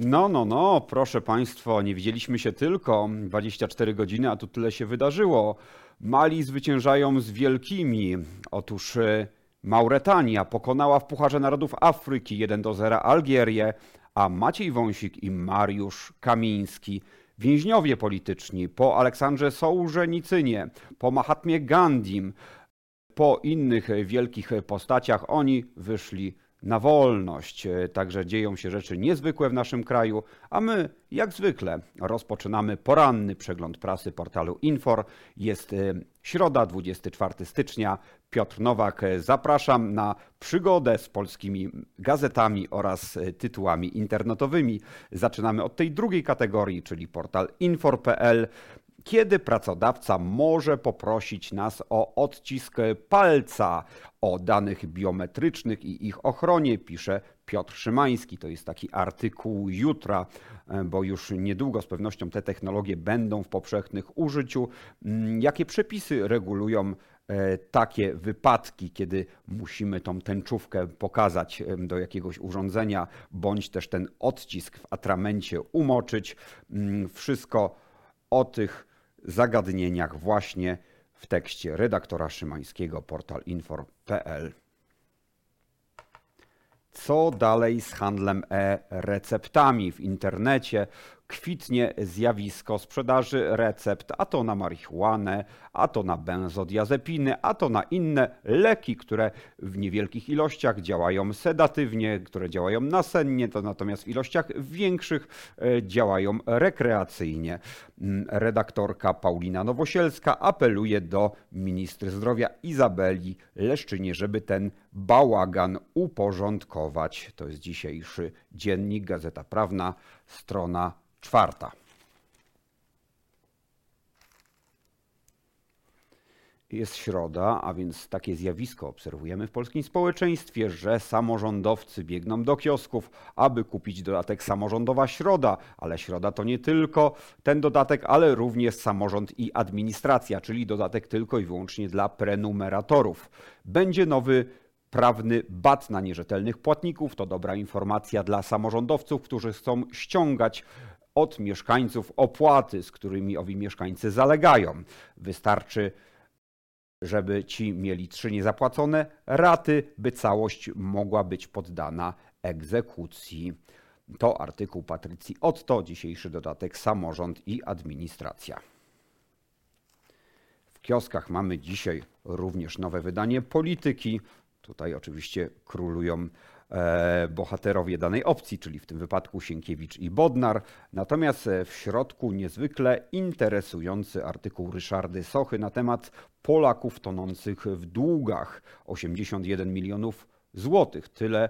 No, no, no, proszę Państwa, nie widzieliśmy się tylko 24 godziny, a tu tyle się wydarzyło. Mali zwyciężają z wielkimi. Otóż e, Mauretania pokonała w Pucharze Narodów Afryki 1 do 0 Algierię, a Maciej Wąsik i Mariusz Kamiński, więźniowie polityczni, po Aleksandrze Sołżenicynie, po Mahatmie Gandim, po innych wielkich postaciach, oni wyszli na wolność. E, także dzieją się rzeczy niezwykłe w naszym kraju, a my, jak zwykle, rozpoczynamy poranny przegląd prasy portalu Infor. Jest e, środa, 24 stycznia. Piotr Nowak, e, zapraszam na przygodę z polskimi gazetami oraz tytułami internetowymi. Zaczynamy od tej drugiej kategorii, czyli portal infor.pl kiedy pracodawca może poprosić nas o odcisk palca, o danych biometrycznych i ich ochronie, pisze Piotr Szymański. To jest taki artykuł jutra, bo już niedługo z pewnością te technologie będą w powszechnych użyciu. Mm, jakie przepisy regulują e, takie wypadki, kiedy musimy tą tęczówkę pokazać do jakiegoś urządzenia, bądź też ten odcisk w atramencie umoczyć. Mm, wszystko o tych zagadnieniach właśnie w tekście redaktora Szymańskiego portal infor.pl. Co dalej z handlem e-receptami w internecie? kwitnie zjawisko sprzedaży recept, a to na marihuanę, a to na benzodiazepiny, a to na inne leki, które w niewielkich ilościach działają sedatywnie, które działają nasennie, to natomiast w ilościach większych e, działają rekreacyjnie. Redaktorka Paulina Nowosielska apeluje do ministry zdrowia Izabeli Leszczynie, żeby ten bałagan uporządkować. To jest dzisiejszy dziennik, Gazeta Prawna, strona czwarta. Jest środa, a więc takie zjawisko obserwujemy w polskim społeczeństwie, że samorządowcy biegną do kiosków, aby kupić dodatek samorządowa środa, ale środa to nie tylko ten dodatek, ale również samorząd i administracja, czyli dodatek tylko i wyłącznie dla prenumeratorów. Będzie nowy prawny bat na nierzetelnych płatników. To dobra informacja dla samorządowców, którzy chcą ściągać od mieszkańców opłaty, z którymi owi mieszkańcy zalegają. Wystarczy, żeby ci mieli trzy niezapłacone raty, by całość mogła być poddana egzekucji. To artykuł Patrycji Otto, dzisiejszy dodatek samorząd i administracja. W kioskach mamy dzisiaj również nowe wydanie polityki. Tutaj oczywiście królują bohaterowie danej opcji, czyli w tym wypadku Sienkiewicz i Bodnar. Natomiast e, w środku niezwykle interesujący artykuł Ryszardy Sochy na temat Polaków tonących w długach 81 milionów złotych. Tyle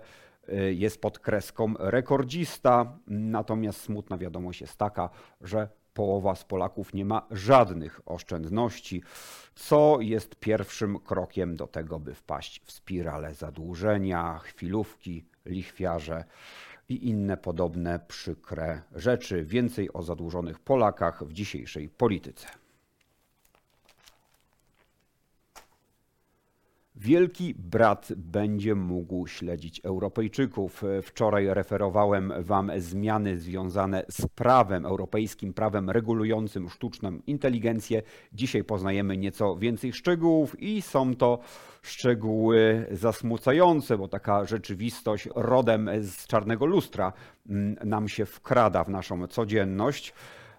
e, jest pod kreską rekordzista. Natomiast smutna wiadomość jest taka, że połowa z Polaków nie ma żadnych oszczędności, co jest pierwszym krokiem do tego, by wpaść w spiralę zadłużenia, chwilówki, lichwiarze i inne podobne przykre rzeczy. Więcej o zadłużonych Polakach w dzisiejszej polityce. Wielki brat będzie mógł śledzić Europejczyków. Wczoraj referowałem Wam zmiany związane z prawem, europejskim prawem regulującym sztuczną inteligencję. Dzisiaj poznajemy nieco więcej szczegółów i są to szczegóły zasmucające, bo taka rzeczywistość rodem z czarnego lustra mm, nam się wkrada w naszą codzienność.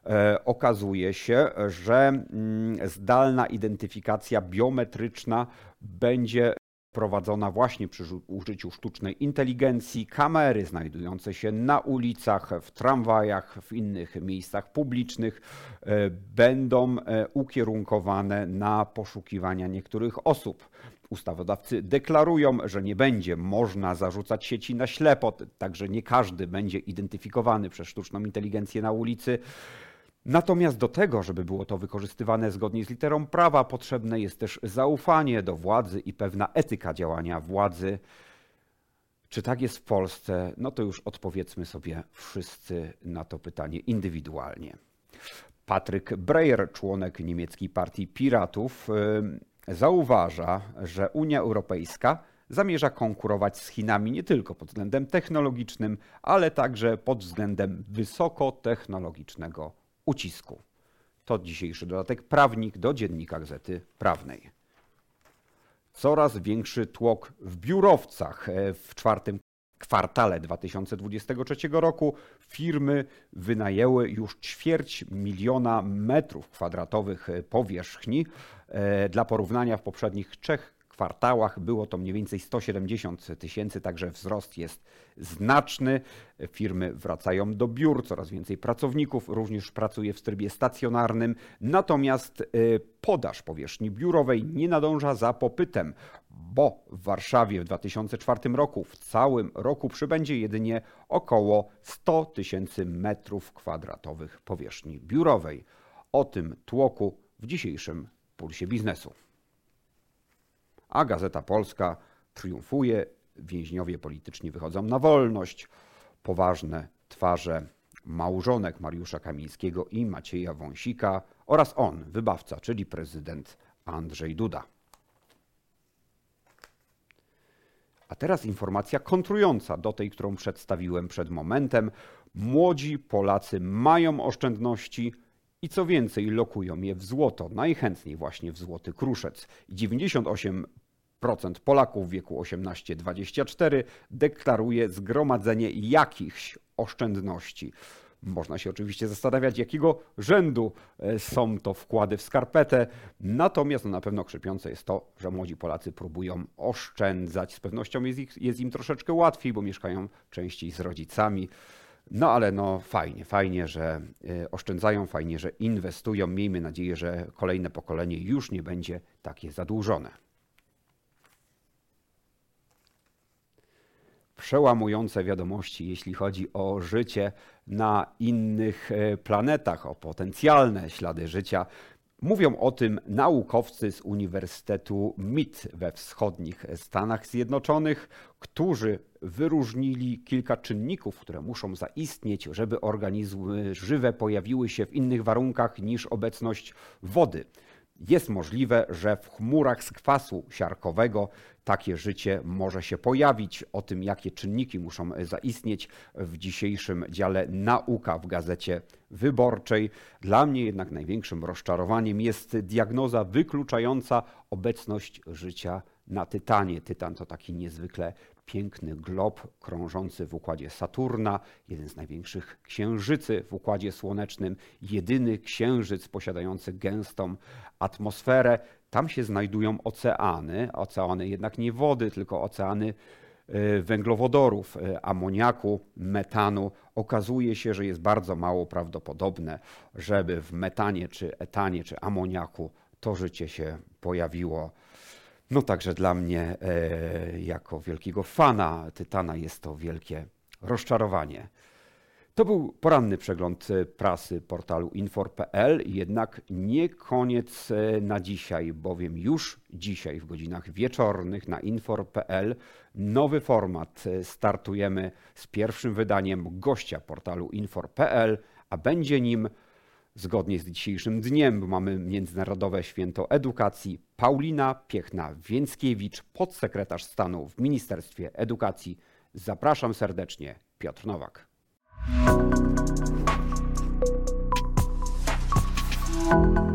E, okazuje się, że mm, zdalna identyfikacja biometryczna będzie prowadzona właśnie przy użyciu sztucznej inteligencji. Kamery znajdujące się na ulicach, w tramwajach, w innych miejscach publicznych e, będą e, ukierunkowane na poszukiwania niektórych osób. Ustawodawcy deklarują, że nie będzie można zarzucać sieci na ślepo, także nie każdy będzie identyfikowany przez sztuczną inteligencję na ulicy. Natomiast do tego, żeby było to wykorzystywane zgodnie z literą prawa, potrzebne jest też zaufanie do władzy i pewna etyka działania władzy. Czy tak jest w Polsce? No to już odpowiedzmy sobie wszyscy na to pytanie indywidualnie. Patryk Breyer, członek niemieckiej partii Piratów, zauważa, że Unia Europejska zamierza konkurować z Chinami nie tylko pod względem technologicznym, ale także pod względem wysokotechnologicznego ucisku. To dzisiejszy dodatek prawnik do dziennika Gazety Prawnej. Coraz większy tłok w biurowcach. E, W czwartym kwartale 2023 roku firmy wynajęły już ćwierć miliona metrów kwadratowych powierzchni. E, Dla porównania w poprzednich trzech kwartałach było to mniej więcej 170 tysięcy, także wzrost jest znaczny. Firmy wracają do biur, coraz więcej pracowników również pracuje w trybie stacjonarnym, natomiast y, podaż powierzchni biurowej nie nadąża za popytem, bo w Warszawie w 2004 roku w całym roku przybędzie jedynie około 100 tysięcy metrów kwadratowych powierzchni biurowej. O tym tłoku w dzisiejszym pulsie biznesu a Gazeta Polska triumfuje, więźniowie polityczni wychodzą na wolność, poważne twarze małżonek Mariusza Kamińskiego i Macieja Wąsika oraz on, wybawca, czyli prezydent Andrzej Duda. A teraz informacja kontrująca do tej, którą przedstawiłem przed momentem. Młodzi Polacy mają oszczędności i co więcej, lokują je w złoto, najchętniej właśnie w złoty kruszec. 98% Polaków w wieku 18-24 deklaruje zgromadzenie jakichś oszczędności. Można się oczywiście zastanawiać, jakiego rzędu e, są to wkłady w skarpetę, natomiast no, na pewno krzepiące jest to, że młodzi Polacy próbują oszczędzać. Z pewnością jest, ich, jest im troszeczkę łatwiej, bo mieszkają częściej z rodzicami. No ale no fajnie, fajnie, że y, oszczędzają, fajnie, że inwestują. Miejmy nadzieję, że kolejne pokolenie już nie będzie takie zadłużone. Przełamujące wiadomości, jeśli chodzi o życie na innych e, planetach, o potencjalne ślady życia. Mówią o tym naukowcy z Uniwersytetu MIT we wschodnich Stanach Zjednoczonych, którzy wyróżnili kilka czynników, które muszą zaistnieć, żeby organizmy żywe pojawiły się w innych warunkach niż obecność wody. Jest możliwe, że w chmurach z kwasu siarkowego takie życie może się pojawić. O tym, jakie czynniki muszą zaistnieć w dzisiejszym dziale Nauka w gazecie wyborczej. Dla mnie jednak największym rozczarowaniem jest diagnoza wykluczająca obecność życia na Tytanie. Tytan to taki niezwykle piękny glob krążący w układzie Saturna, jeden z największych księżycy w układzie słonecznym, jedyny księżyc posiadający gęstą atmosferę. Tam się znajdują oceany, oceany jednak nie wody, tylko oceany e, węglowodorów, e, amoniaku, metanu. Okazuje się, że jest bardzo mało prawdopodobne, żeby w metanie, czy etanie, czy amoniaku to życie się pojawiło. No także dla mnie, e, jako wielkiego fana Tytana, jest to wielkie rozczarowanie. To był poranny przegląd e, prasy portalu infor.pl, jednak nie koniec e, na dzisiaj, bowiem już dzisiaj w godzinach wieczornych na infor.pl nowy format startujemy z pierwszym wydaniem gościa portalu infor.pl, a będzie nim Zgodnie z dzisiejszym dniem, bo mamy Międzynarodowe Święto Edukacji, Paulina Piechna-Więckiewicz, podsekretarz stanu w Ministerstwie Edukacji. Zapraszam serdecznie, Piotr Nowak. thank you